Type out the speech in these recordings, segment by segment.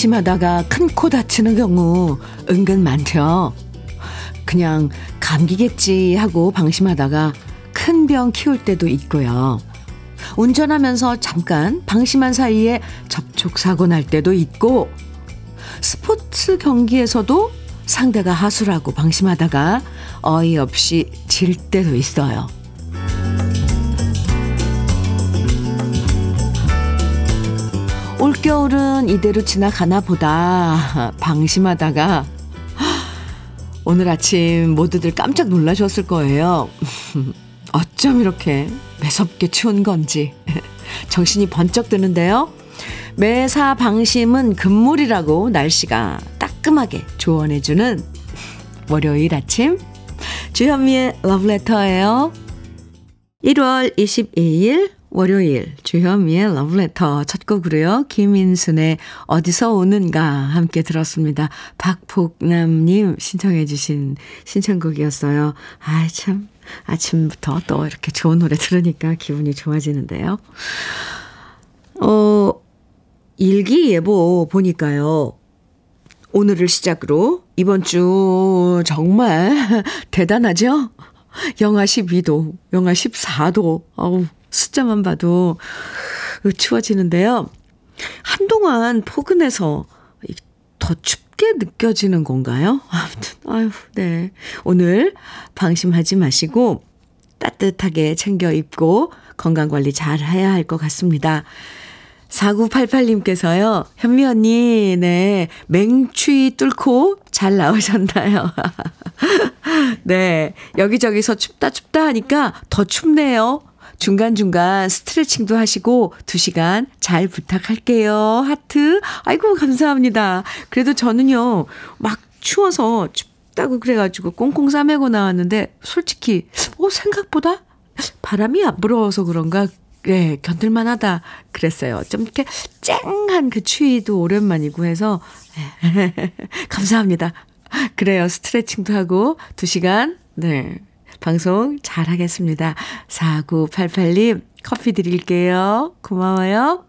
방심하다가 큰 코 다치는 경우 은근 많죠. 그냥 감기겠지 하고 방심하다가 큰 병 키울 때도 있고요. 운전하면서 잠깐 방심한 사이에 접촉사고 날 때도 있고, 스포츠 경기에서도 상대가 하수라고 방심하다가 어이없이 질 때도 있어요. 올겨울은 이대로 지나가나 보다 방심하다가 오늘 아침 모두들 깜짝 놀라셨을 거예요. 어쩜 이렇게 매섭게 추운 건지 정신이 번쩍 드는데요. 매사 방심은 금물이라고 날씨가 따끔하게 조언해주는 월요일 아침 주현미의 러브레터예요. 1월 22일 월요일 주현미의 러브레터 첫 곡으로요. 김인순의 어디서 오는가 함께 들었습니다. 박복남님 신청해 주신 신청곡이었어요. 아참 아침부터 또 이렇게 좋은 노래 들으니까 기분이 좋아지는데요. 어 일기예보 보니까요. 오늘을 시작으로 이번 주 정말 대단하죠? 영하 12도, 영하 14도. 어우, 숫자만 봐도 추워지는데요. 한동안 포근해서 더 춥게 느껴지는 건가요? 아무튼, 아유, 네. 오늘 방심하지 마시고 따뜻하게 챙겨 입고 건강관리 잘 해야 할 것 같습니다. 4988님께서요, 현미 언니, 네, 맹추위 뚫고 잘 나오셨나요? 네, 여기저기서 춥다 춥다 하니까 더 춥네요. 중간중간 스트레칭도 하시고 2시간 잘 부탁할게요. 하트. 아이고, 감사합니다. 그래도 저는요, 막 추워서 춥다고 그래가지고 꽁꽁 싸매고 나왔는데, 솔직히, 어, 생각보다 바람이 안 불어서 그런가 네, 견딜만 하다 그랬어요. 좀 이렇게 쨍한 그 추위도 오랜만이고 해서 네. 감사합니다. 그래요. 스트레칭도 하고 2시간 네. 방송 잘 하겠습니다. 4988님 커피 드릴게요. 고마워요.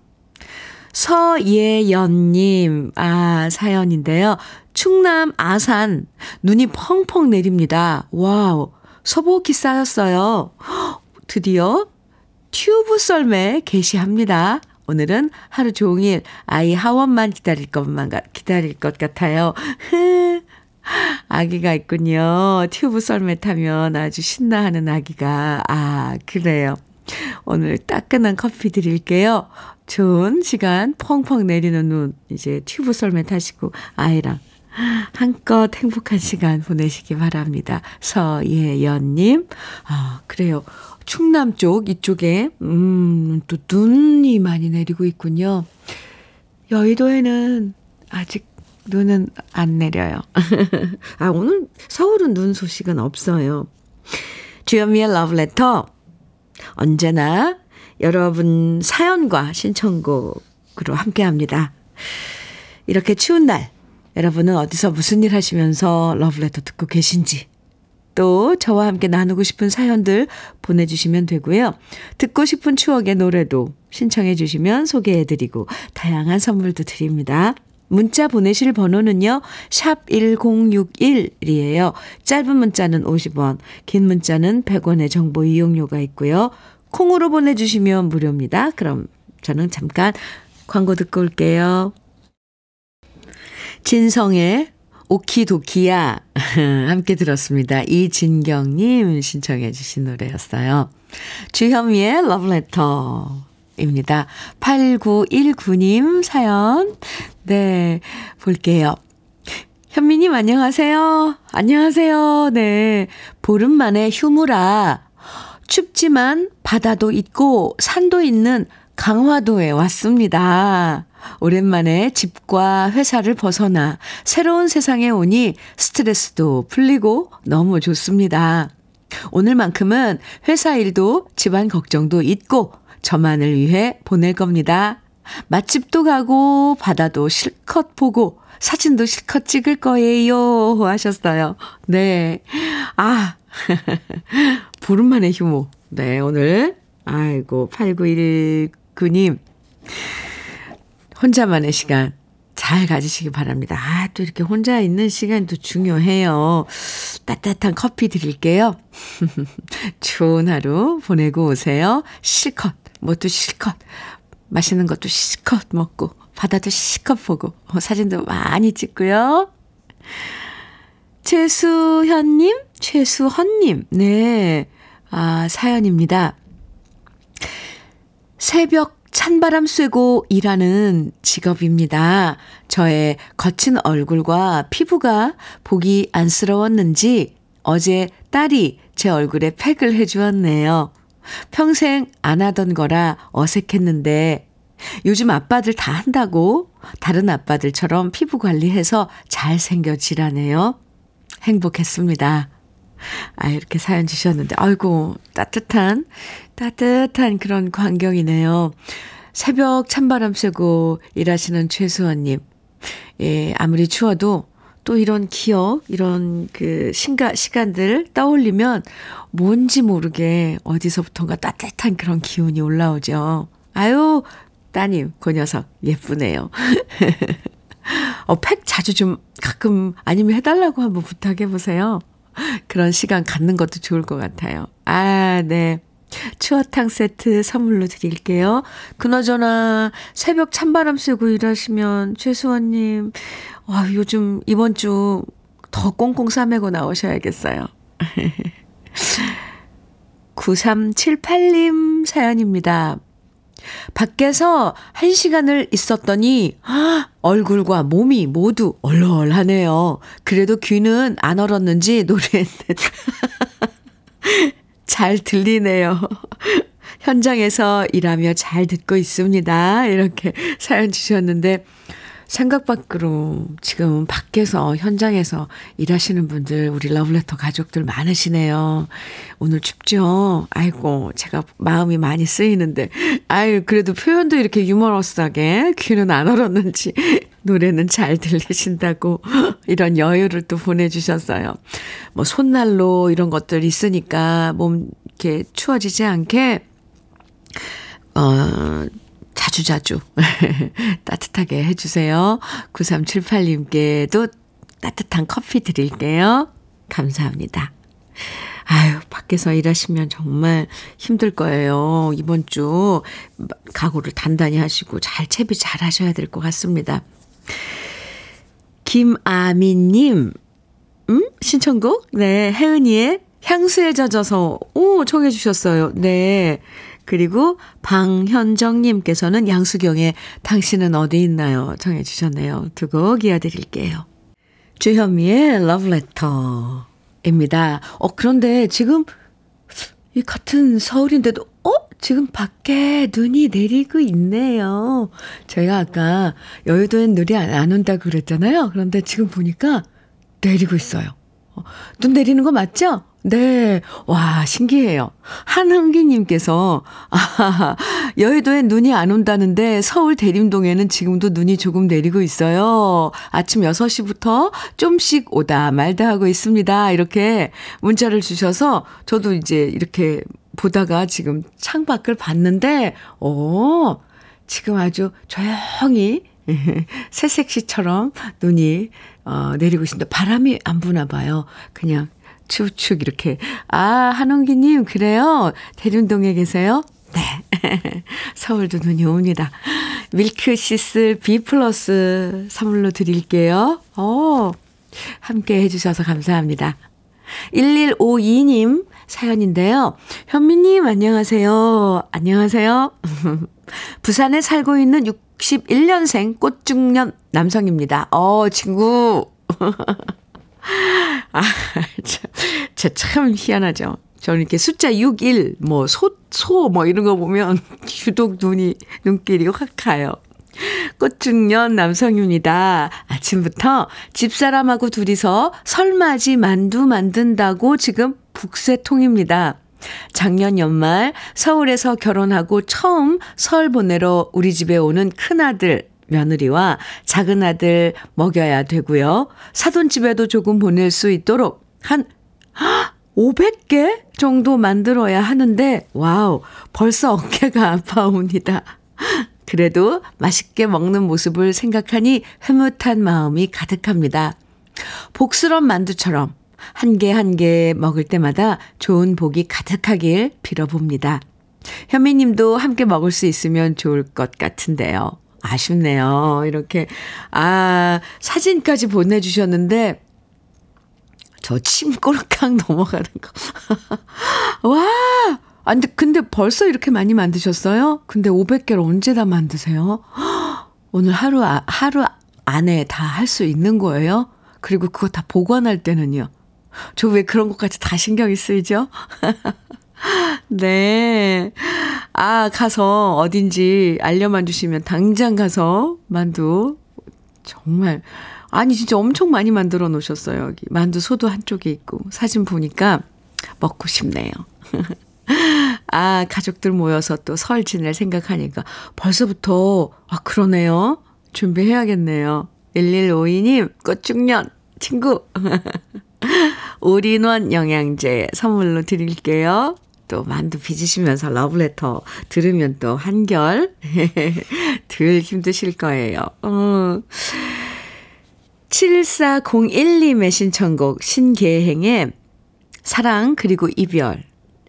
서예연님, 아, 사연인데요. 충남 아산, 눈이 펑펑 내립니다. 와우, 소복이 쌓였어요. 드디어 튜브 썰매 개시합니다. 오늘은 하루 종일 아이 하원만 기다릴 것만 기다릴 것 같아요. 아기가 있군요. 튜브 썰매 타면 아주 신나하는 아기가. 아, 그래요. 오늘 따끈한 커피 드릴게요. 좋은 시간, 펑펑 내리는 눈, 이제 튜브 썰매 타시고 아이랑 한껏 행복한 시간 보내시기 바랍니다. 서예연님. 아, 그래요. 충남 쪽, 이쪽에, 음, 또 눈이 많이 내리고 있군요. 여의도에는 아직 눈은 안 내려요. 아, 오늘 서울은 눈 소식은 없어요. 주현미의 러브레터. 언제나 여러분 사연과 신청곡으로 함께 합니다. 이렇게 추운 날, 여러분은 어디서 무슨 일 하시면서 러브레터 듣고 계신지, 또 저와 함께 나누고 싶은 사연들 보내주시면 되고요. 듣고 싶은 추억의 노래도 신청해 주시면 소개해드리고 다양한 선물도 드립니다. 문자 보내실 번호는요. 샵 1061이에요. 짧은 문자는 50원, 긴 문자는 100원의 정보 이용료가 있고요. 콩으로 보내주시면 무료입니다. 그럼 저는 잠깐 광고 듣고 올게요. 진성의 오키도키야 함께 들었습니다. 이진경님 신청해 주신 노래였어요. 주현미의 러브레터 입니다. 8919님 사연 네 볼게요. 현미님 안녕하세요. 안녕하세요. 네 보름 만에 휴무라 춥지만 바다도 있고 산도 있는 강화도에 왔습니다. 오랜만에 집과 회사를 벗어나 새로운 세상에 오니 스트레스도 풀리고 너무 좋습니다. 오늘만큼은 회사 일도 집안 걱정도 잊고 저만을 위해 보낼 겁니다. 맛집도 가고 바다도 실컷 보고 사진도 실컷 찍을 거예요 하셨어요. 네. 아. 보름 만에 휴무. 네, 오늘 아이고 8919님 혼자만의 시간 잘잘 가지시기 바랍니다. 아, 또 이렇게 혼자 있는 시간도 중요해요. 따뜻한 커피 드릴게요. 좋은 하루 보내고 오세요. 실컷, 뭐도 실컷, 맛있는 것도 실컷 먹고, 바다도 실컷 보고, 어, 사진도 많이 찍고요. 최수현님, 최수헌님, 네. 아, 사연입니다. 새벽 찬바람 쐬고 일하는 직업입니다. 저의 거친 얼굴과 피부가 보기 안쓰러웠는지 어제 딸이 제 얼굴에 팩을 해주었네요. 평생 안 하던 거라 어색했는데 요즘 아빠들 다 한다고 다른 아빠들처럼 피부 관리해서 잘생겨지라네요. 행복했습니다. 아, 이렇게 사연 주셨는데, 아이고, 따뜻한, 따뜻한 그런 광경이네요. 새벽 찬바람 쐬고 일하시는 최수원님. 예, 아무리 추워도 또 이런 기억, 이런 그 신가, 시간들 떠올리면 뭔지 모르게 어디서부턴가 따뜻한 그런 기운이 올라오죠. 아유, 따님, 그 녀석, 예쁘네요. 어, 팩 자주 좀 가끔 아니면 해달라고 한번 부탁해보세요. 그런 시간 갖는 것도 좋을 것 같아요. 아, 네. 추어탕 세트 선물로 드릴게요. 그나저나 새벽 찬바람 쐬고 일하시면 최수원님, 와, 요즘 이번 주 더 꽁꽁 싸매고 나오셔야겠어요. 9378님 사연입니다. 밖에서 한 시간을 있었더니 얼굴과 몸이 모두 얼얼하네요. 그래도 귀는 안 얼었는지 노래는 잘 들리네요. 현장에서 일하며 잘 듣고 있습니다. 이렇게 사연 주셨는데 생각 밖으로 지금 밖에서 현장에서 일하시는 분들 우리 러블레터 가족들 많으시네요. 오늘 춥죠? 아이고 제가 마음이 많이 쓰이는데 아유 그래도 표현도 이렇게 유머러스하게 귀는 안 얼었는지 노래는 잘 들리신다고 이런 여유를 또 보내주셨어요. 뭐 손난로 이런 것들 있으니까 몸 이렇게 추워지지 않게 어 자주자주 따뜻하게 해주세요. 9378님께도 따뜻한 커피 드릴게요. 감사합니다. 아유, 밖에서 일하시면 정말 힘들 거예요. 이번 주 각오를 단단히 하시고 잘 채비 잘 하셔야 될 것 같습니다. 김아민님, 음? 신청곡? 네, 혜은이의 향수에 젖어서, 오, 청해주셨어요. 네. 그리고 방현정님께서는 양수경의 당신은 어디 있나요? 정해주셨네요. 두 곡 이어드릴게요. 주현미의 러브레터입니다. 어, 그런데 지금 이 같은 서울인데도, 어? 지금 밖에 눈이 내리고 있네요. 제가 아까 여의도엔 눈이 안 온다고 그랬잖아요. 그런데 지금 보니까 내리고 있어요. 어, 눈 내리는 거 맞죠? 네. 와, 신기해요. 한흥기님께서, 아, 여의도에 눈이 안 온다는데 서울 대림동에는 지금도 눈이 조금 내리고 있어요. 아침 6시부터 좀씩 오다 말다 하고 있습니다. 이렇게 문자를 주셔서 저도 이제 이렇게 보다가 지금 창밖을 봤는데, 오, 지금 아주 조용히 새색시처럼 눈이 어, 내리고 있습니다. 바람이 안 부나 봐요. 그냥 축축 이렇게. 아, 한홍기님, 그래요? 대륜동에 계세요? 네. 서울도 눈이 옵니다. 밀크시슬 B 플러스 선물로 드릴게요. 어, 함께 해주셔서 감사합니다. 1152님 사연인데요. 현미님, 안녕하세요. 안녕하세요. 부산에 살고 있는 61년생 꽃중년 남성입니다. 어, 친구. 아, 참, 참 희한하죠. 저는 이렇게 숫자 61, 뭐, 소, 소, 뭐, 이런 거 보면 유독 눈이, 눈길이 확 가요. 꽃중년 남성입니다. 아침부터 집사람하고 둘이서 설맞이 만두 만든다고 지금 북새통입니다. 작년 연말 서울에서 결혼하고 처음 설 보내러 우리 집에 오는 큰아들 며느리와 작은 아들 먹여야 되고요. 사돈집에도 조금 보낼 수 있도록 한 500개 정도 만들어야 하는데 와우 벌써 어깨가 아파옵니다. 그래도 맛있게 먹는 모습을 생각하니 흐뭇한 마음이 가득합니다. 복스런 만두처럼 한 개 한 개 먹을 때마다 좋은 복이 가득하길 빌어봅니다. 현미님도 함께 먹을 수 있으면 좋을 것 같은데요. 아쉽네요. 이렇게, 아, 사진까지 보내주셨는데, 저 침 꼴깍 넘어가는 거. 와! 아, 근데, 근데 벌써 이렇게 많이 만드셨어요? 근데 500개를 언제 다 만드세요? 오늘 하루, 아, 하루 안에 다 할 수 있는 거예요? 그리고 그거 다 보관할 때는요? 저 왜 그런 것까지 다 신경이 쓰이죠? 네. 아, 가서 어딘지 알려만 주시면 당장 가서 만두 정말 아니 진짜 엄청 많이 만들어 놓으셨어요. 여기 만두 소도 한쪽에 있고 사진 보니까 먹고 싶네요. 아, 가족들 모여서 또 설 지낼 생각하니까 벌써부터 아 그러네요. 준비해야겠네요. 1152님 꽃중년 친구 올인원 영양제 선물로 드릴게요. 또 만두 빚으시면서 러브레터 들으면 또 한결 덜 힘드실 거예요. 어. 7401님의 신청곡 신계행의 사랑 그리고 이별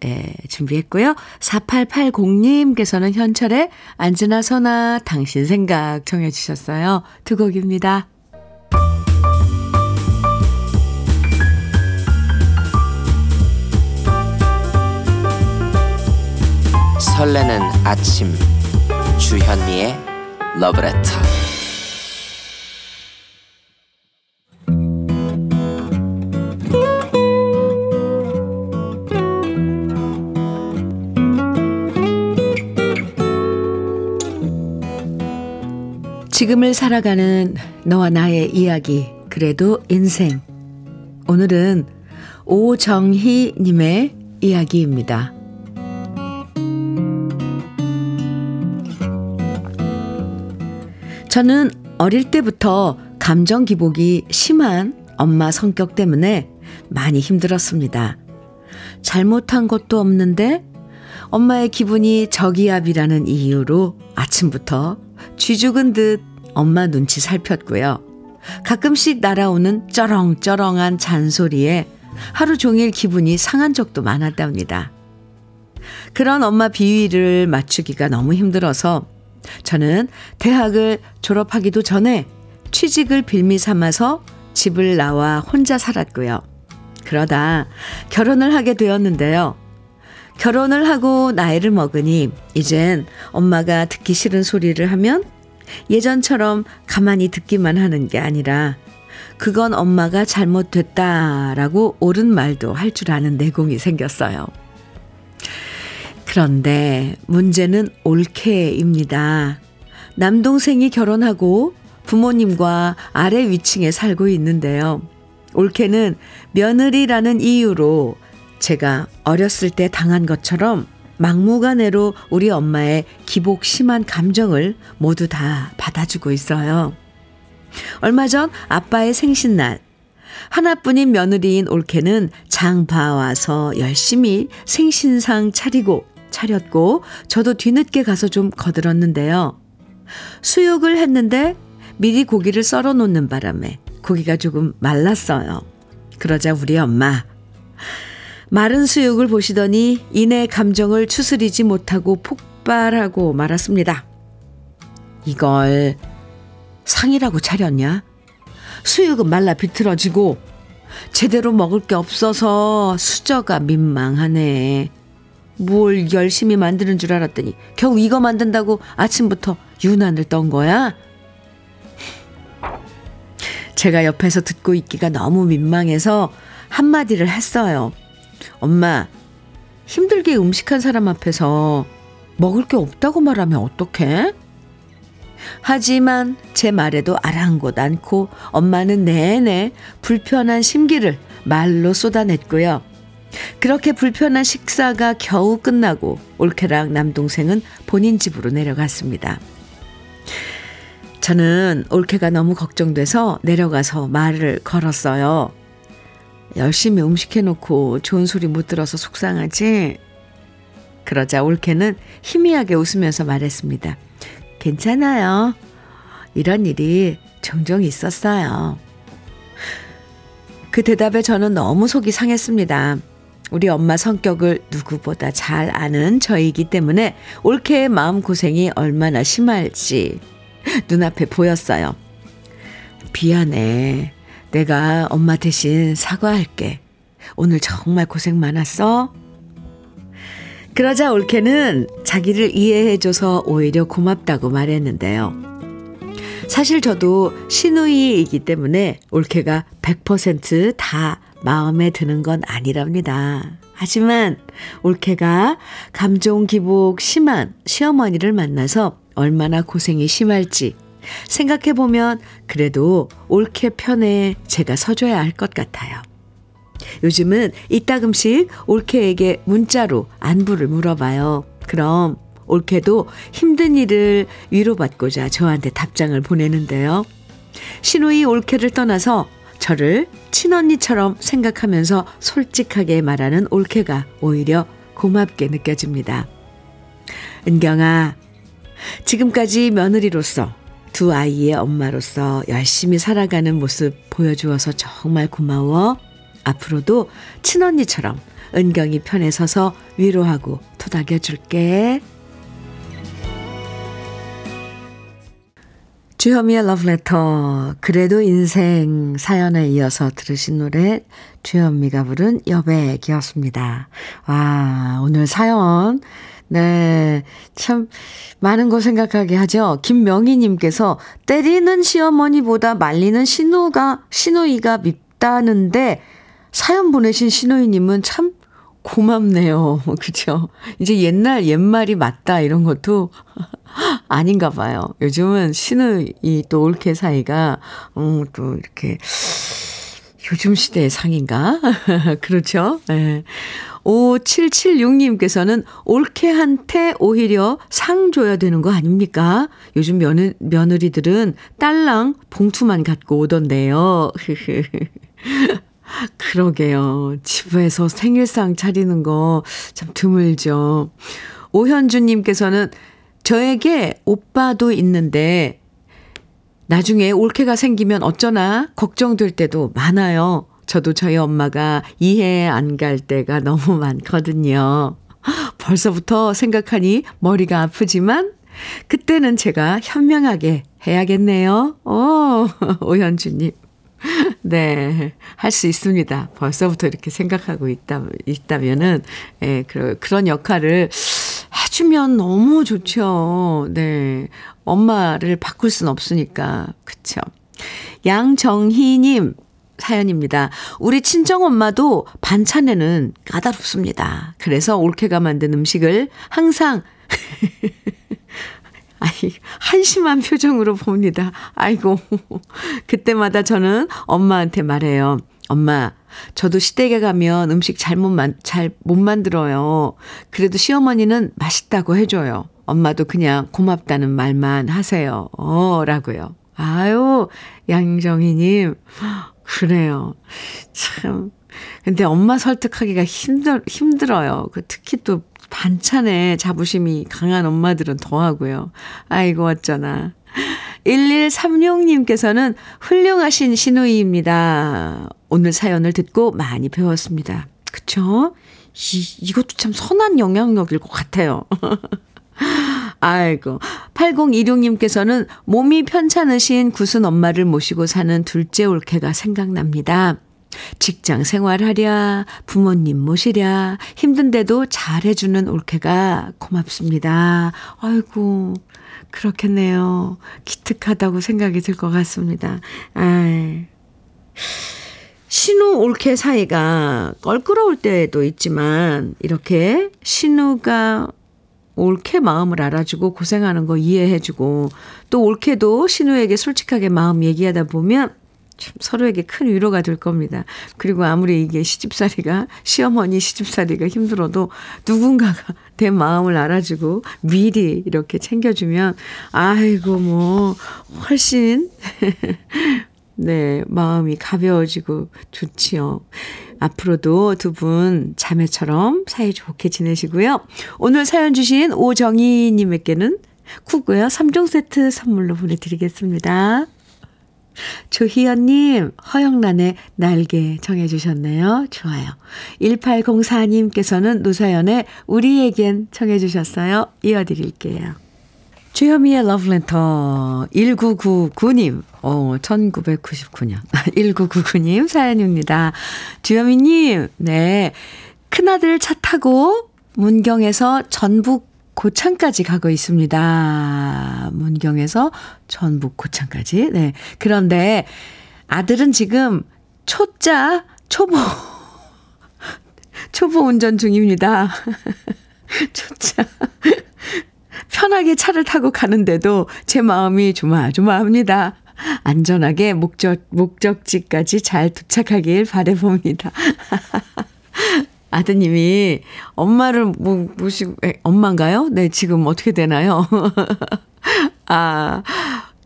예, 준비했고요. 4880님께서는 현철의 안즈나 서나 당신 생각 청해 주셨어요. 두 곡입니다. 설레는 아침. 주현미의 러브레터. 지금을 살아가는 너와 나의 이야기 그래도 인생. 오늘은 오정희 님의 이야기입니다. 저는 어릴 때부터 감정 기복이 심한 엄마 성격 때문에 많이 힘들었습니다. 잘못한 것도 없는데 엄마의 기분이 저기압이라는 이유로 아침부터 쥐죽은 듯 엄마 눈치 살폈고요. 가끔씩 날아오는 쩌렁쩌렁한 잔소리에 하루 종일 기분이 상한 적도 많았답니다. 그런 엄마 비위를 맞추기가 너무 힘들어서 저는 대학을 졸업하기도 전에 취직을 빌미 삼아서 집을 나와 혼자 살았고요. 그러다 결혼을 하게 되었는데요. 결혼을 하고 나이를 먹으니 이젠 엄마가 듣기 싫은 소리를 하면 예전처럼 가만히 듣기만 하는 게 아니라 그건 엄마가 잘못됐다라고 옳은 말도 할 줄 아는 내공이 생겼어요. 그런데 문제는 올케입니다. 남동생이 결혼하고 부모님과 아래 위층에 살고 있는데요. 올케는 며느리라는 이유로 제가 어렸을 때 당한 것처럼 막무가내로 우리 엄마의 기복 심한 감정을 모두 다 받아주고 있어요. 얼마 전 아빠의 생신날, 하나뿐인 며느리인 올케는 장 봐와서 열심히 생신상 차리고 차렸고 저도 뒤늦게 가서 좀 거들었는데요. 수육을 했는데 미리 고기를 썰어 놓는 바람에 고기가 조금 말랐어요. 그러자 우리 엄마 마른 수육을 보시더니 이내 감정을 추스리지 못하고 폭발하고 말았습니다. 이걸 상이라고 차렸냐? 수육은 말라 비틀어지고 제대로 먹을 게 없어서 수저가 민망하네. 뭘 열심히 만드는 줄 알았더니 겨우 이거 만든다고 아침부터 유난을 떤 거야? 제가 옆에서 듣고 있기가 너무 민망해서 한마디를 했어요. 엄마, 힘들게 음식한 사람 앞에서 먹을 게 없다고 말하면 어떡해? 하지만 제 말에도 아랑곳 않고 엄마는 내내 불편한 심기를 말로 쏟아냈고요. 그렇게 불편한 식사가 겨우 끝나고 올케랑 남동생은 본인 집으로 내려갔습니다. 저는 올케가 너무 걱정돼서 내려가서 말을 걸었어요. 열심히 음식 해놓고 좋은 소리 못 들어서 속상하지? 그러자 올케는 희미하게 웃으면서 말했습니다. 괜찮아요. 이런 일이 종종 있었어요. 그 대답에 저는 너무 속이 상했습니다. 우리 엄마 성격을 누구보다 잘 아는 저이기 때문에 올케의 마음고생이 얼마나 심할지 눈앞에 보였어요. 미안해. 내가 엄마 대신 사과할게. 오늘 정말 고생 많았어. 그러자 올케는 자기를 이해해줘서 오히려 고맙다고 말했는데요. 사실 저도 신우이이기 때문에 올케가 100%다 마음에 드는 건 아니랍니다. 하지만 올케가 감정 기복 심한 시어머니를 만나서 얼마나 고생이 심할지 생각해보면 그래도 올케 편에 제가 서줘야 할 것 같아요. 요즘은 이따금씩 올케에게 문자로 안부를 물어봐요. 그럼 올케도 힘든 일을 위로받고자 저한테 답장을 보내는데요. 신우이 올케를 떠나서 저를 친언니처럼 생각하면서 솔직하게 말하는 올케가 오히려 고맙게 느껴집니다. 은경아, 지금까지 며느리로서 두 아이의 엄마로서 열심히 살아가는 모습 보여주어서 정말 고마워. 앞으로도 친언니처럼 은경이 편에 서서 위로하고 토닥여 줄게. 주현미의 러브레터 그래도 인생 사연에 이어서 들으신 노래 주현미가 부른 여백이었습니다. 와 오늘 사연 네, 참 많은 거 생각하게 하죠. 김명희님께서 때리는 시어머니보다 말리는 신우가 신우이가 밉다는데 사연 보내신 신우이님은 참 고맙네요. 그죠? 이제 옛날 옛말이 맞다 이런 것도 아닌가 봐요. 요즘은 신의 또 올케 사이가, 음, 또 이렇게, 요즘 시대의 상인가? 그렇죠? 네. 5776님께서는 올케한테 오히려 상 줘야 되는 거 아닙니까? 요즘 며느, 며느리들은 딸랑 봉투만 갖고 오던데요. 그러게요. 집에서 생일상 차리는 거 참 드물죠. 오현주님께서는 저에게 오빠도 있는데 나중에 올케가 생기면 어쩌나 걱정될 때도 많아요. 저도 저희 엄마가 이해 안 갈 때가 너무 많거든요. 벌써부터 생각하니 머리가 아프지만 그때는 제가 현명하게 해야겠네요. 오, 오현주님. 네, 할 수 있습니다. 벌써부터 이렇게 생각하고 있다, 있다면은, 예, 그, 그런 역할을 해주면 너무 좋죠. 네. 엄마를 바꿀 순 없으니까. 그쵸. 양정희님 사연입니다. 우리 친정엄마도 반찬에는 까다롭습니다. 그래서 올케가 만든 음식을 항상 아이, 한심한 표정으로 봅니다. 아이고. 그때마다 저는 엄마한테 말해요. 엄마, 저도 시댁에 가면 음식 잘못 만, 잘 못 만들어요. 그래도 시어머니는 맛있다고 해줘요. 엄마도 그냥 고맙다는 말만 하세요. 어, 라고요. 아유, 양정희님. 그래요. 참. 근데 엄마 설득하기가 힘들, 힘들어요. 그 특히 또 반찬에 자부심이 강한 엄마들은 더하고요. 아이고, 어쩌나. 1136님께서는 훌륭하신 신우이입니다. 오늘 사연을 듣고 많이 배웠습니다. 그쵸? 이, 이것도 참 선한 영향력일 것 같아요. 아이고. 8026님께서는 몸이 편찮으신 구순 엄마를 모시고 사는 둘째 올케가 생각납니다. 직장 생활하랴, 부모님 모시랴, 힘든데도 잘해주는 올케가 고맙습니다. 아이고, 그렇겠네요. 기특하다고 생각이 들 것 같습니다. 아이. 신우 올케 사이가 껄끄러울 때도 있지만, 이렇게 신우가 올케 마음을 알아주고 고생하는 거 이해해주고, 또 올케도 신우에게 솔직하게 마음 얘기하다 보면 참 서로에게 큰 위로가 될 겁니다. 그리고 아무리 이게 시집살이가 시어머니 시집살이가 힘들어도 누군가가 내 마음을 알아주고 미리 이렇게 챙겨주면 아이고 뭐 훨씬 네 마음이 가벼워지고 좋지요. 앞으로도 두 분 자매처럼 사이좋게 지내시고요. 오늘 사연 주신 오정희님에게는 쿠고요 3종 세트 선물로 보내드리겠습니다. 조희연님, 허영란의 날개 정해주셨네요. 좋아요. 1804님께서는 노사연의 우리에겐 정해주셨어요. 이어드릴게요. 주현미의 러브렌터 1999님, 어, 1999년. 1999님 사연입니다. 주현미님, 네. 큰아들 차 타고 문경에서 전북 고창까지 가고 있습니다. 문경에서 전북 고창까지. 네. 그런데 아들은 지금 초짜, 초보, 초보 운전 중입니다. 초짜. 편하게 차를 타고 가는데도 제 마음이 조마조마합니다. 안전하게 목적, 목적지까지 잘 도착하길 바래봅니다. 아드님이 엄마를 뭐, 모시고, 엄마인가요? 네, 지금 어떻게 되나요? 아,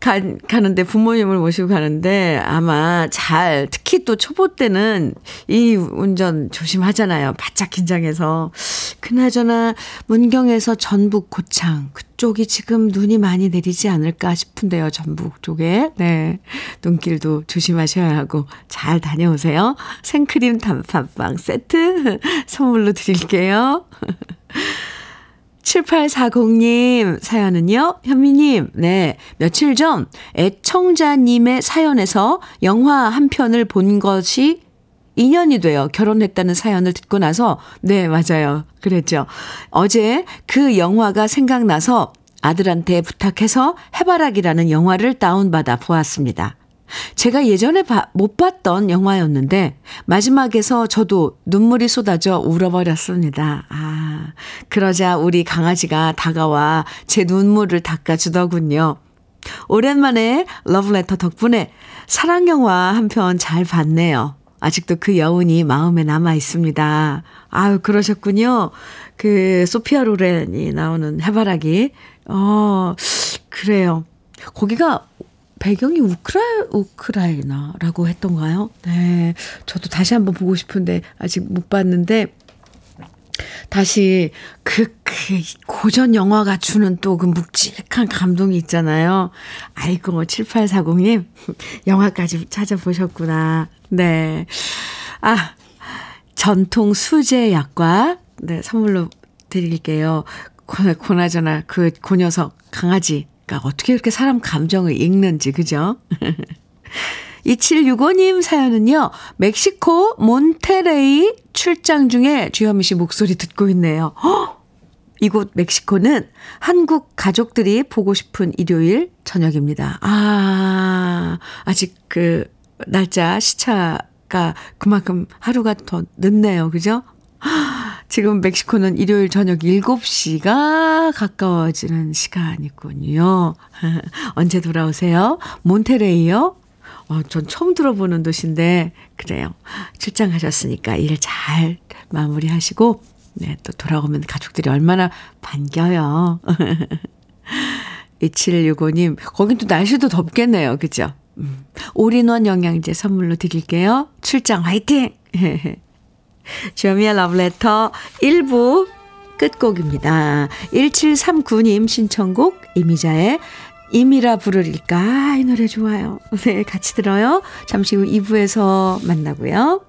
가, 가는데 부모님을 모시고 가는데 아마 잘 특히 또 초보 때는 이 운전 조심하잖아요. 바짝 긴장해서 그나저나 문경에서 전북 고창 그쪽이 지금 눈이 많이 내리지 않을까 싶은데요. 전북 쪽에 네 눈길도 조심하셔야 하고 잘 다녀오세요. 생크림 단팥빵 세트 선물로 드릴게요. 7840님 사연은요, 현미님, 네. 며칠 전 애청자님의 사연에서 영화 한 편을 본 것이 2년이 돼요. 결혼했다는 사연을 듣고 나서, 네, 맞아요. 그랬죠. 어제 그 영화가 생각나서 아들한테 부탁해서 해바라기라는 영화를 다운받아 보았습니다. 제가 예전에 바, 못 봤던 영화였는데 마지막에서 저도 눈물이 쏟아져 울어버렸습니다. 아, 그러자 우리 강아지가 다가와 제 눈물을 닦아주더군요. 오랜만에 러브레터 덕분에 사랑 영화 한 편 잘 봤네요. 아직도 그 여운이 마음에 남아 있습니다. 아유, 그러셨군요. 그 소피아 로렌이 나오는 해바라기. 어, 그래요. 거기가 배경이 우크라, 우크라이나라고 했던가요? 네. 저도 다시 한번 보고 싶은데, 아직 못 봤는데, 다시 그, 그, 고전 영화가 주는 또 그 묵직한 감동이 있잖아요. 아이고, 7840님, 영화까지 찾아보셨구나. 네. 아, 전통 수제 약과, 네, 선물로 드릴게요. 고나저나 그, 그 녀석, 강아지. 그러니까 어떻게 이렇게 사람 감정을 읽는지, 그죠? 2765님 사연은요, 멕시코 몬테레이 출장 중에 주현미 씨 목소리 듣고 있네요. 허! 이곳 멕시코는 한국 가족들이 보고 싶은 일요일 저녁입니다. 아, 아직 그 날짜 시차가 그만큼 하루가 더 늦네요. 그죠? 지금 멕시코는 일요일 저녁 7시가 가까워지는 시간이군요. 언제 돌아오세요? 몬테레이요? 어, 전 처음 들어보는 도시인데, 그래요. 출장 가셨으니까 일 잘 마무리하시고, 네, 또 돌아오면 가족들이 얼마나 반겨요. 2765님, 거긴 또 날씨도 덥겠네요. 그죠? 음, 올인원 영양제 선물로 드릴게요. 출장 화이팅! 주미의 러브레터 1부 끝곡입니다. 1739님 신청곡 이미자의 이미라 부르릴까? 이 노래 좋아요. 네, 같이 들어요. 잠시 후 2부에서 만나고요.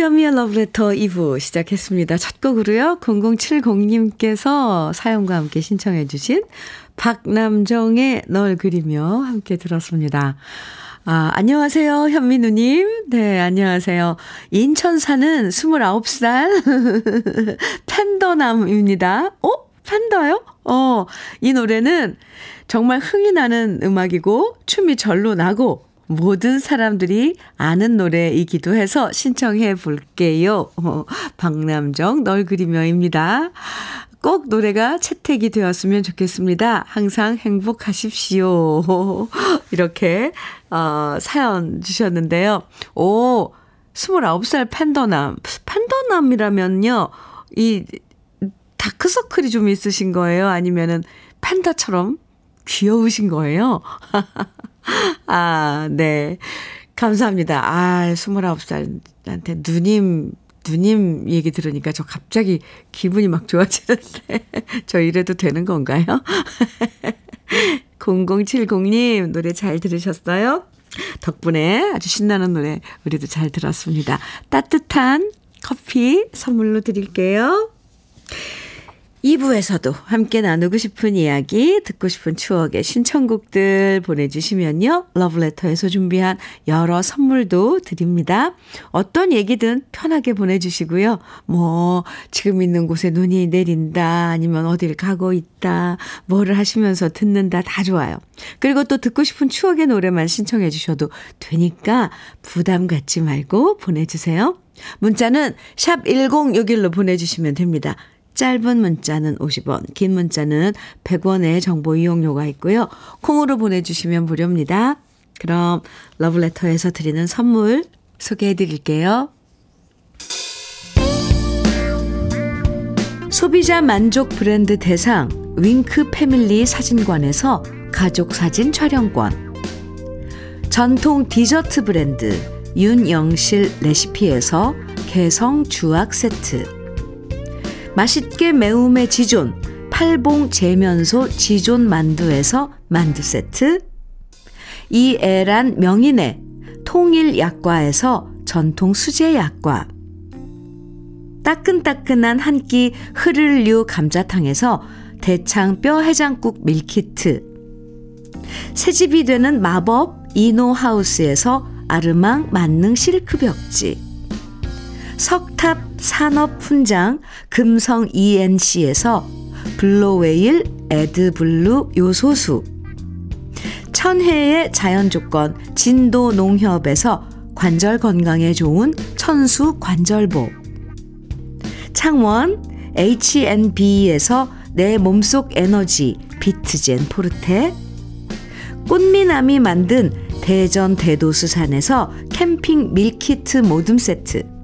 주현미의 Letter 2부 시작했습니다. 첫 곡으로요. 0070님께서 사연과 함께 신청해 주신 박남정의 널 그리며 함께 들었습니다. 아, 안녕하세요, 현민우님. 네, 안녕하세요. 인천 사는 29살 팬더남입니다. 어? 팬더요? 어, 이 노래는 정말 흥이 나는 음악이고, 춤이 절로 나고, 모든 사람들이 아는 노래이기도 해서 신청해 볼게요. 어, 박남정 널 그리며입니다. 꼭 노래가 채택이 되었으면 좋겠습니다. 항상 행복하십시오. 이렇게, 어, 사연 주셨는데요. 오, 29살 팬더남. 팬더남이라면요, 이, 다크서클이 좀 있으신 거예요? 아니면은 팬다처럼 귀여우신 거예요? 아, 네. 감사합니다. 아, 29살한테 누님, 누님 얘기 들으니까 저 갑자기 기분이 막 좋아지는데. 저 이래도 되는 건가요? 0070님, 노래 잘 들으셨어요? 덕분에 아주 신나는 노래 우리도 잘 들었습니다. 따뜻한 커피 선물로 드릴게요. 2부에서도 함께 나누고 싶은 이야기, 듣고 싶은 추억의 신청곡들 보내주시면요. 러브레터에서 준비한 여러 선물도 드립니다. 어떤 얘기든 편하게 보내주시고요. 뭐, 지금 있는 곳에 눈이 내린다, 아니면 어딜 가고 있다, 뭐를 하시면서 듣는다, 다 좋아요. 그리고 또 듣고 싶은 추억의 노래만 신청해 주셔도 되니까 부담 갖지 말고 보내주세요. 문자는 샵 1061로 보내주시면 됩니다. 짧은 문자는 50원, 긴 문자는 100원의 정보 이용료가 있고요. 콩으로 보내주시면 무료입니다. 그럼 러브레터에서 드리는 선물 소개해 드릴게요. 소비자 만족 브랜드 대상 윙크 패밀리 사진관에서 가족 사진 촬영권 전통 디저트 브랜드 윤영실 레시피에서 개성 주악 세트 맛있게 매움의 지존 팔봉 재면소 지존 만두에서 만두 세트. 이애란 명인의 통일 약과에서 전통 수제 약과. 따끈따끈한 한 끼 흐를류 감자탕에서 대창 뼈 해장국 밀키트. 새집이 되는 마법 이노하우스에서 아르망 만능 실크 벽지 석탑 산업 훈장 금성 ENC에서 블로웨일 에드블루 요소수. 천혜의 자연조건 진도 농협에서 관절 건강에 좋은 천수 관절보. 창원 H&B에서 내 몸속 에너지 비트젠 포르테. 꽃미남이 만든 대전 대도수산에서 캠핑 밀키트 모듬 세트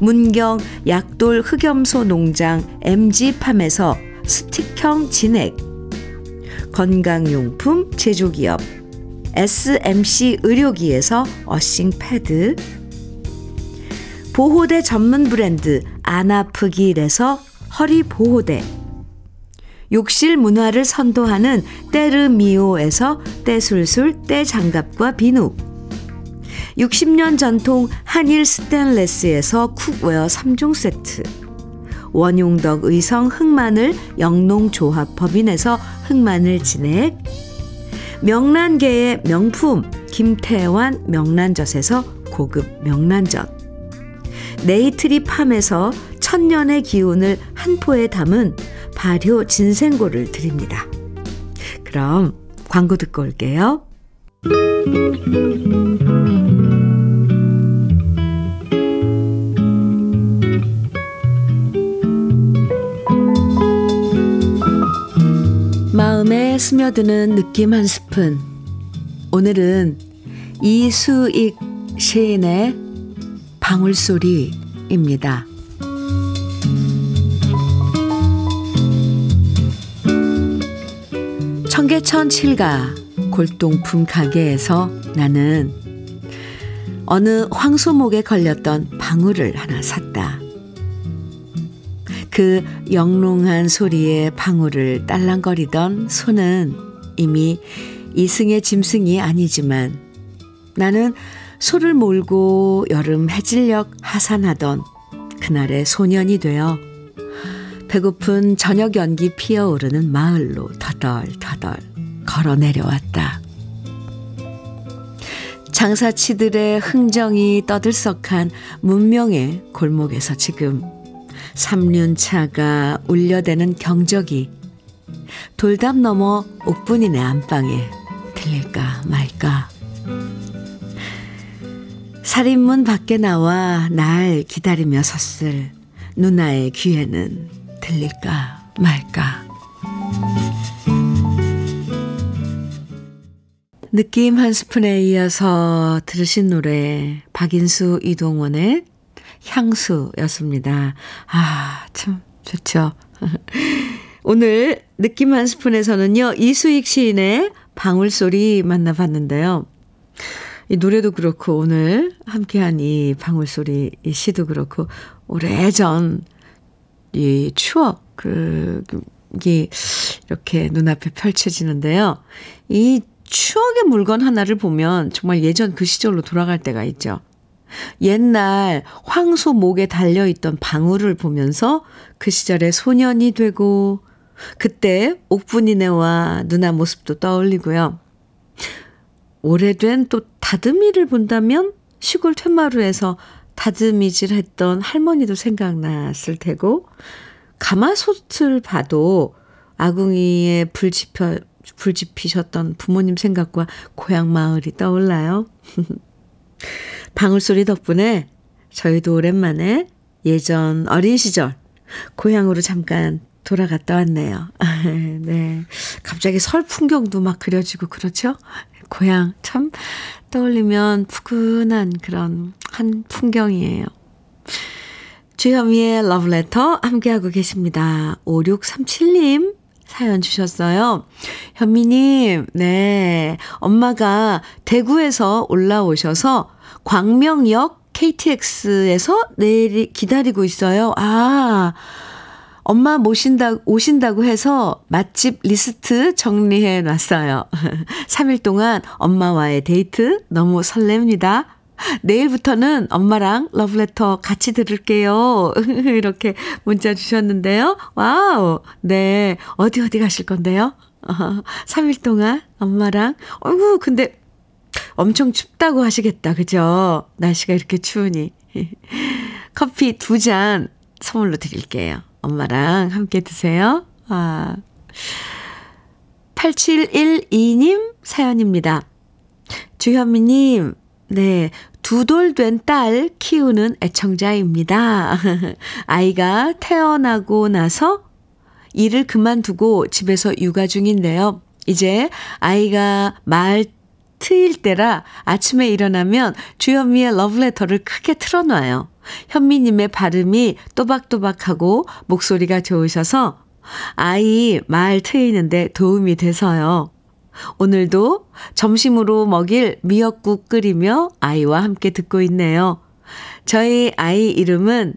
문경 약돌 흑염소 농장 MG팜에서 스틱형 진액, 건강용품 제조기업 SMC 의료기에서 earthing 패드, 보호대 전문 브랜드 안아프길에서 허리 보호대, 욕실 문화를 선도하는 때르미오에서 때술술 때장갑과 비누, 60년 전통 한일 스탠레스에서 cookware 3종 세트. 원용덕 의성 흑마늘 영농조합 법인에서 흑마늘 진액. 명란계의 명품 김태환 명란젓에서 고급 명란젓. 네이트리 팜에서 천년의 기운을 한 포에 담은 발효 진생고를 드립니다. 그럼 광고 듣고 올게요. 스며드는 느낌 한 스푼. 오늘은 이수익 시인의 방울소리입니다. 청계천 칠가 골동품 가게에서 나는 어느 황소목에 걸렸던 방울을 하나 샀다. 그 영롱한 소리에 방울을 딸랑거리던 소는 이미 이승의 짐승이 아니지만 나는 소를 몰고 여름 해질녘 하산하던 그날의 소년이 되어 배고픈 저녁 연기 피어오르는 마을로 터덜터덜 걸어 내려왔다. 장사치들의 흥정이 떠들썩한 문명의 골목에서 지금 삼륜차가 울려대는 경적이 돌담 넘어 옥분이네 안방에 들릴까 말까. 살인문 밖에 나와 날 기다리며 섰을 누나의 귀에는 들릴까 말까. 느낌 한 스푼에 이어서 들으신 노래 박인수 이동원의 향수였습니다. 아, 참 좋죠. 오늘 느낌 한 스푼에서는요. 이수익 시인의 방울소리 만나봤는데요. 이 노래도 그렇고 오늘 함께한 이 방울소리 이 시도 그렇고 오래전 이 추억 그 이게 이렇게 눈앞에 펼쳐지는데요. 이 추억의 물건 하나를 보면 정말 예전 그 시절로 돌아갈 때가 있죠. 옛날 황소 목에 달려있던 방울을 보면서 그 시절의 소년이 되고 그때 옥분이네와 누나 모습도 떠올리고요. 오래된 또 다듬이를 본다면 시골 퇴마루에서 다듬이질 했던 할머니도 생각났을 테고 가마솥을 봐도 아궁이에 불 지펴 불 지피셨던 부모님 생각과 고향 마을이 떠올라요. 방울소리 덕분에 저희도 오랜만에 예전 어린 시절 고향으로 잠깐 돌아갔다 왔네요. 네. 갑자기 설 풍경도 막 그려지고 그렇죠? 고향 참 떠올리면 푸근한 그런 한 풍경이에요. 주현미의 러브레터 함께하고 계십니다. 5637님 사연 주셨어요. 현미님, 네. 엄마가 대구에서 올라오셔서 광명역 KTX에서 내일 기다리고 있어요. 아, 엄마 모신다, 오신다고 해서 맛집 리스트 정리해 놨어요. 3일 동안 엄마와의 데이트 너무 설렙니다. 내일부터는 엄마랑 러브레터 같이 들을게요. 이렇게 문자 주셨는데요. 와우. 네. 어디 어디 가실 건데요? 어, 3일 동안 엄마랑. 어이구, 근데 엄청 춥다고 하시겠다. 그죠? 날씨가 이렇게 추우니. 커피 두 잔 선물로 드릴게요. 엄마랑 함께 드세요. 아. 8712님 사연입니다. 주현미님, 네. 두 돌 된 딸 키우는 애청자입니다. 아이가 태어나고 나서 일을 그만두고 집에서 육아 중인데요. 이제 아이가 말 트일 때라 아침에 일어나면 주현미의 러브레터를 크게 틀어놔요. 현미님의 발음이 또박또박하고 목소리가 좋으셔서 아이 말 트이는데 도움이 돼서요. 오늘도 점심으로 먹일 미역국 끓이며 아이와 함께 듣고 있네요. 저희 아이 이름은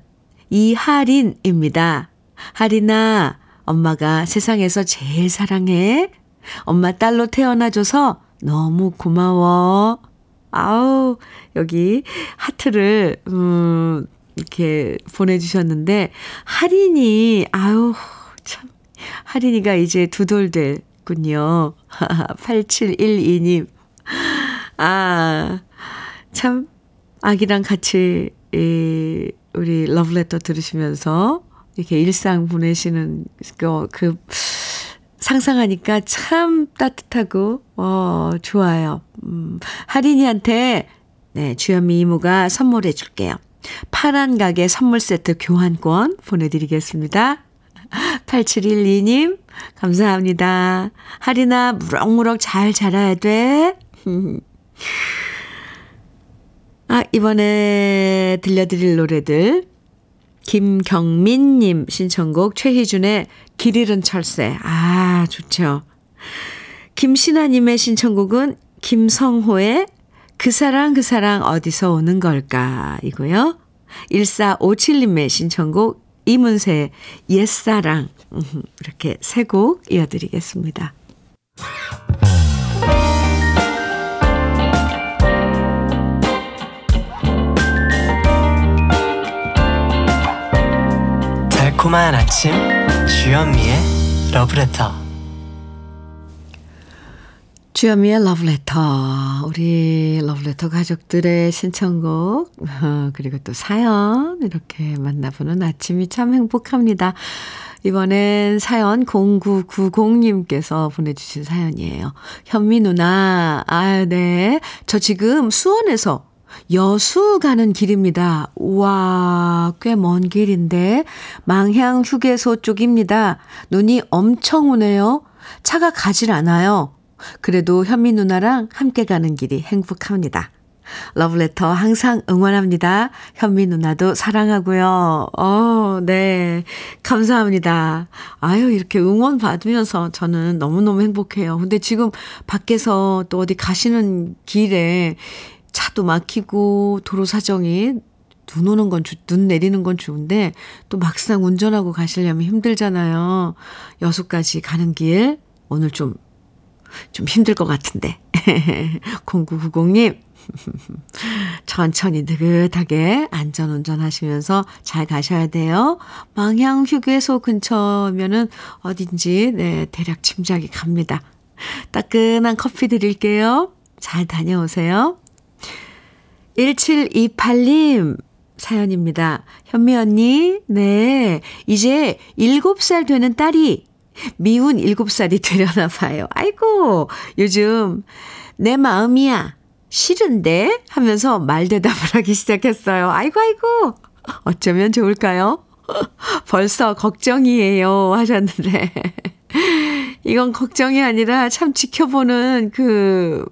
이하린입니다. 하린아, 엄마가 세상에서 제일 사랑해. 엄마 딸로 태어나줘서 너무 고마워. 아우, 여기 하트를, 음, 이렇게 보내주셨는데, 하린이, 아우, 참. 하린이가 이제 두 돌 됐군요. 8712님. 아, 참, 아기랑 같이, 이, 우리 러브레터 들으시면서, 이렇게 일상 보내시는, 그, 그, 상상하니까 참 따뜻하고, 어, 좋아요. 음, 하린이한테, 네, 주현미 이모가 선물해 줄게요. 파란 가게 선물 세트 교환권 보내드리겠습니다. 8712님, 감사합니다. 하린아, 무럭무럭 잘 자라야 돼. 아, 이번에 들려드릴 노래들. 김경민님 신청곡 최희준의 길 잃은 철새. 아, 좋죠. 김신아님의 신청곡은 김성호의 그 사랑 그 사랑 어디서 오는 걸까 이고요. 1457님의 신청곡 이문세의 옛사랑 이렇게 세 곡 이어드리겠습니다. 달콤한 아침 주현미의 러브레터 주현미의 러브레터. 우리 러브레터 가족들의 신청곡, 어, 그리고 또 사연, 이렇게 만나보는 아침이 참 행복합니다. 이번엔 사연 0990님께서 보내주신 사연이에요. 현미 누나, 아, 네. 저 지금 수원에서 여수 가는 길입니다. 우와, 꽤 먼 길인데, 망향 휴게소 쪽입니다. 눈이 엄청 오네요. 차가 가질 않아요. 그래도 현미 누나랑 함께 가는 길이 행복합니다. 러브레터 항상 응원합니다. 현미 누나도 사랑하고요. 어, 네. 감사합니다. 아유, 이렇게 응원 받으면서 저는 너무너무 행복해요. 근데 지금 밖에서 또 어디 가시는 길에 차도 막히고 도로 사정이 눈 오는 건, 주, 눈 내리는 건 좋은데 또 막상 운전하고 가시려면 힘들잖아요. 여수까지 가는 길 오늘 좀, 좀 힘들 것 같은데. 0990님, 천천히 느긋하게 안전운전 하시면서 잘 가셔야 돼요. 망향 휴게소 근처면은 어딘지, 네, 대략 짐작이 갑니다. 따끈한 커피 드릴게요. 잘 다녀오세요. 1728님, 사연입니다. 현미 언니, 네. 이제 7살 되는 딸이 미운 7살이 되려나 봐요. 아이고, 요즘 내 마음이야. 싫은데? 하면서 말대답을 하기 시작했어요. 아이고, 아이고. 어쩌면 좋을까요? 벌써 걱정이에요. 하셨는데. 이건 걱정이 아니라 참 지켜보는 그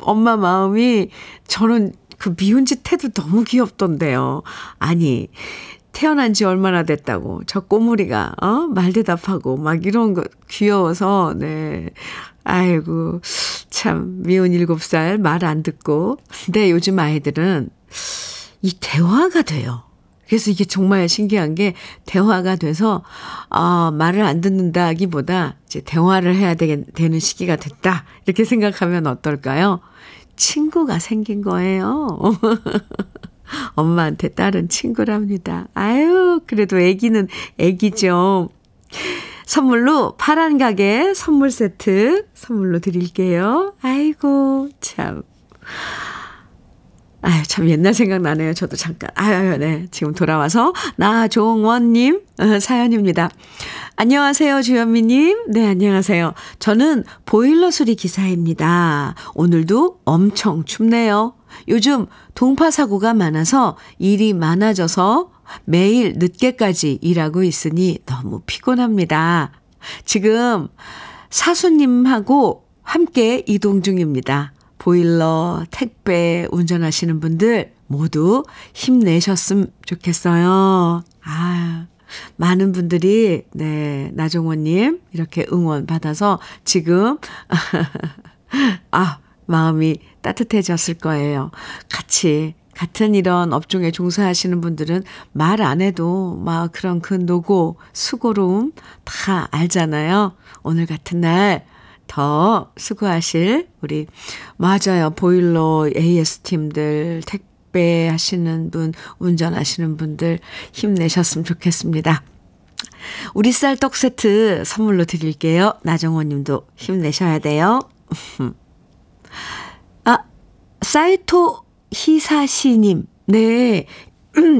엄마 마음이 저는 그 미운 짓 해도 너무 귀엽던데요. 아니, 태어난 지 얼마나 됐다고. 저 꼬물이가, 어? 말 대답하고, 막 이런 거 귀여워서, 네. 아이고, 참, 미운 일곱 살말 안 듣고. 근데 요즘 아이들은 이 대화가 돼요. 그래서 이게 정말 신기한 게 대화가 돼서, 아, 말을 안 듣는다기보다 이제 대화를 해야 되는 시기가 됐다. 이렇게 생각하면 어떨까요? 친구가 생긴 거예요. 엄마한테 딸은 친구랍니다. 아유, 그래도 애기는 애기죠. 선물로 파란 가게 선물 세트 선물로 드릴게요. 아이고, 참. 아유, 참 옛날 생각나네요. 저도 잠깐. 아유, 네. 지금 돌아와서 나종원님 어, 사연입니다. 안녕하세요, 주현미님. 네, 안녕하세요. 저는 보일러 수리 기사입니다. 오늘도 엄청 춥네요. 요즘 동파 사고가 많아서 일이 많아져서 매일 늦게까지 일하고 있으니 너무 피곤합니다. 지금 사수님하고 함께 이동 중입니다. 보일러, 택배 운전하시는 분들 모두 힘내셨으면 좋겠어요. 아, 많은 분들이, 네, 나종원 님, 이렇게 응원 받아서 지금, 아, 마음이 따뜻해졌을 거예요. 같이 같은 이런 업종에 종사하시는 분들은 말 안 해도 막 그런 그 노고, 수고로움 다 알잖아요. 오늘 같은 날 더 수고하실 우리 맞아요. 보일러 AS 팀들 택배 하시는 분, 운전하시는 분들 힘내셨으면 좋겠습니다. 우리 쌀떡 세트 선물로 드릴게요. 나정원 님도 힘내셔야 돼요. 아, 사이토 히사시님. 네.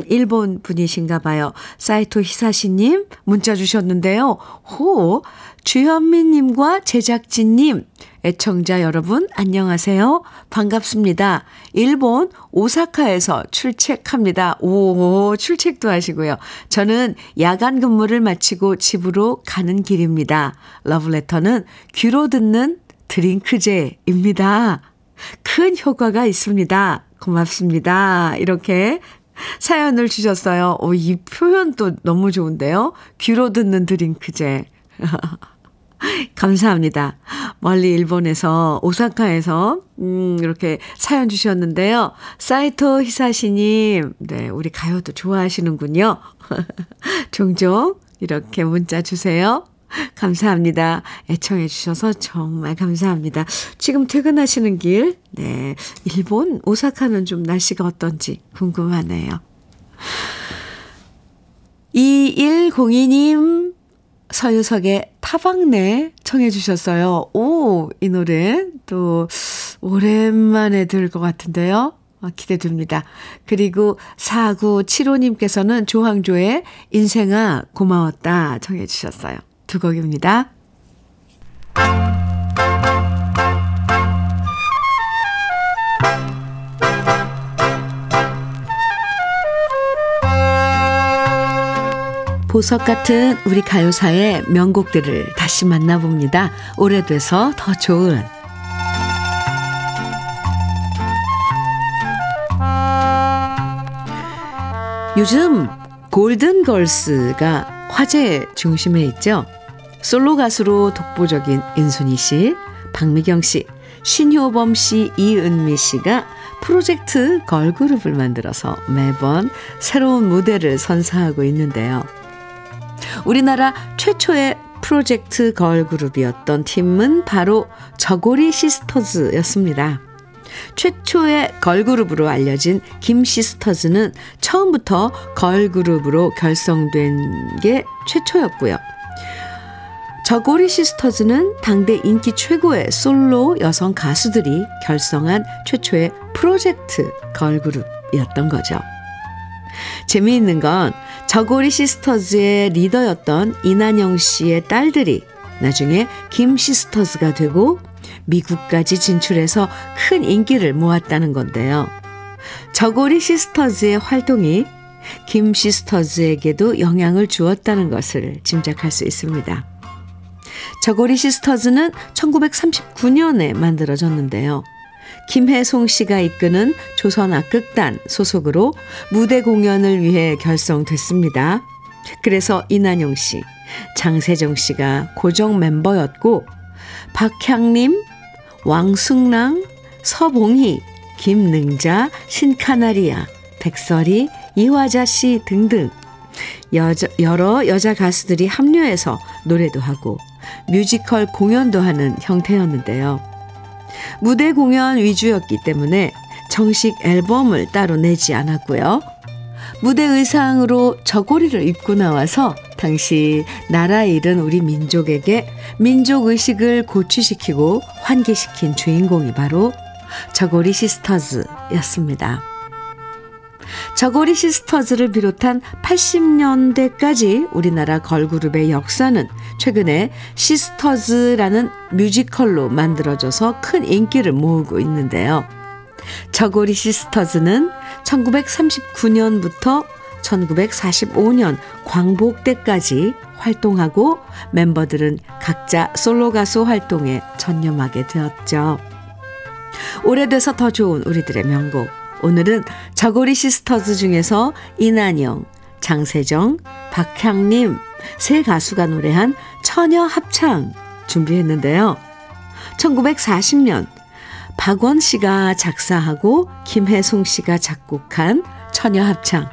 일본 분이신가 봐요. 사이토 히사시님 문자 주셨는데요. 호, 주현미님과 제작진님, 애청자 여러분, 안녕하세요. 반갑습니다. 일본 오사카에서 출첵합니다. 오, 출첵도 하시고요. 저는 야간 근무를 마치고 집으로 가는 길입니다. 러브레터는 귀로 듣는 드링크제입니다. 큰 효과가 있습니다. 고맙습니다. 이렇게 사연을 주셨어요. 오, 이 표현도 너무 좋은데요. 귀로 듣는 드링크제. 감사합니다. 멀리 일본에서 오사카에서 음 이렇게 사연 주셨는데요. 사이토 히사시님, 네 우리 가요도 좋아하시는군요. 종종 이렇게 문자 주세요. 감사합니다. 애청해 주셔서 정말 감사합니다. 지금 퇴근하시는 길, 네. 일본 오사카는 좀 날씨가 어떤지 궁금하네요. 2102님 서유석의 타박내 청해 주셨어요. 오, 이 노래 또 오랜만에 들을 것 같은데요. 아, 기대됩니다. 그리고 4975님께서는 조항조의 인생아 고마웠다 청해 주셨어요. 두 곡입니다. 보석 같은 우리 가요사의 명곡들을 다시 만나봅니다. 오래돼서 더 좋은 요즘 골든걸스가 화제 중심에 있죠. 솔로 가수로 독보적인 인순이 씨, 박미경 씨, 신효범 씨, 이은미 씨가 프로젝트 걸그룹을 만들어서 매번 새로운 무대를 선사하고 있는데요. 우리나라 최초의 프로젝트 걸그룹이었던 팀은 바로 저고리 시스터즈였습니다. 최초의 걸그룹으로 알려진 김 시스터즈는 처음부터 걸그룹으로 결성된 게 최초였고요. 저고리 시스터즈는 당대 인기 최고의 솔로 여성 가수들이 결성한 최초의 프로젝트 걸그룹이었던 거죠. 재미있는 건 저고리 시스터즈의 리더였던 이난영 씨의 딸들이 나중에 김 시스터즈가 되고 미국까지 진출해서 큰 인기를 모았다는 건데요. 저고리 시스터즈의 활동이 김 시스터즈에게도 영향을 주었다는 것을 짐작할 수 있습니다. 저고리 시스터즈는 1939년에 만들어졌는데요. 김혜송 씨가 이끄는 조선악극단 소속으로 무대 공연을 위해 결성됐습니다. 그래서 이난영 씨, 장세정 씨가 고정 멤버였고 박향림, 왕숙랑, 서봉희, 김능자, 신카나리아, 백설이, 이화자 씨 등등 여자, 여러 여자 가수들이 합류해서 노래도 하고 뮤지컬 공연도 하는 형태였는데요. 무대 공연 위주였기 때문에 정식 앨범을 따로 내지 않았고요. 무대 의상으로 저고리를 입고 나와서 당시 나라 잃은 우리 민족에게 민족 의식을 고취시키고 환기시킨 주인공이 바로 저고리 시스터즈였습니다. 저고리 시스터즈를 비롯한 80년대까지 우리나라 걸그룹의 역사는 최근에 시스터즈라는 뮤지컬로 만들어져서 큰 인기를 모으고 있는데요. 저고리 시스터즈는 1939년부터 1945년 광복 때까지 활동하고 멤버들은 각자 솔로 가수 활동에 전념하게 되었죠. 오래돼서 더 좋은 우리들의 명곡. 오늘은 저고리 시스터즈 중에서 이난영, 장세정, 박향림 세 가수가 노래한 처녀 합창 준비했는데요. 1940년 박원 씨가 작사하고 김혜송 씨가 작곡한 처녀 합창.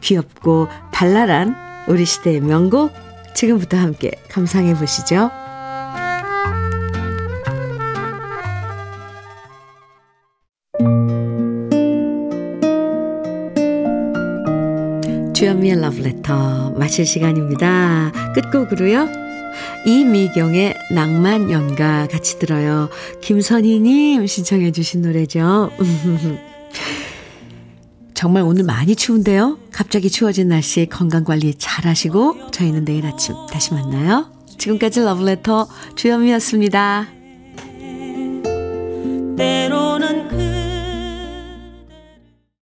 귀엽고 발랄한 우리 시대의 명곡 지금부터 함께 감상해 보시죠. 주연미의 러브레터 마칠 시간입니다. 끝곡으로요. 이미경의 낭만 연가 같이 들어요. 김선희님 신청해 주신 노래죠. 정말 오늘 많이 추운데요. 갑자기 추워진 날씨에 건강관리 잘 하시고 저희는 내일 아침 다시 만나요. 지금까지 러브레터 주현미였습니다. 때로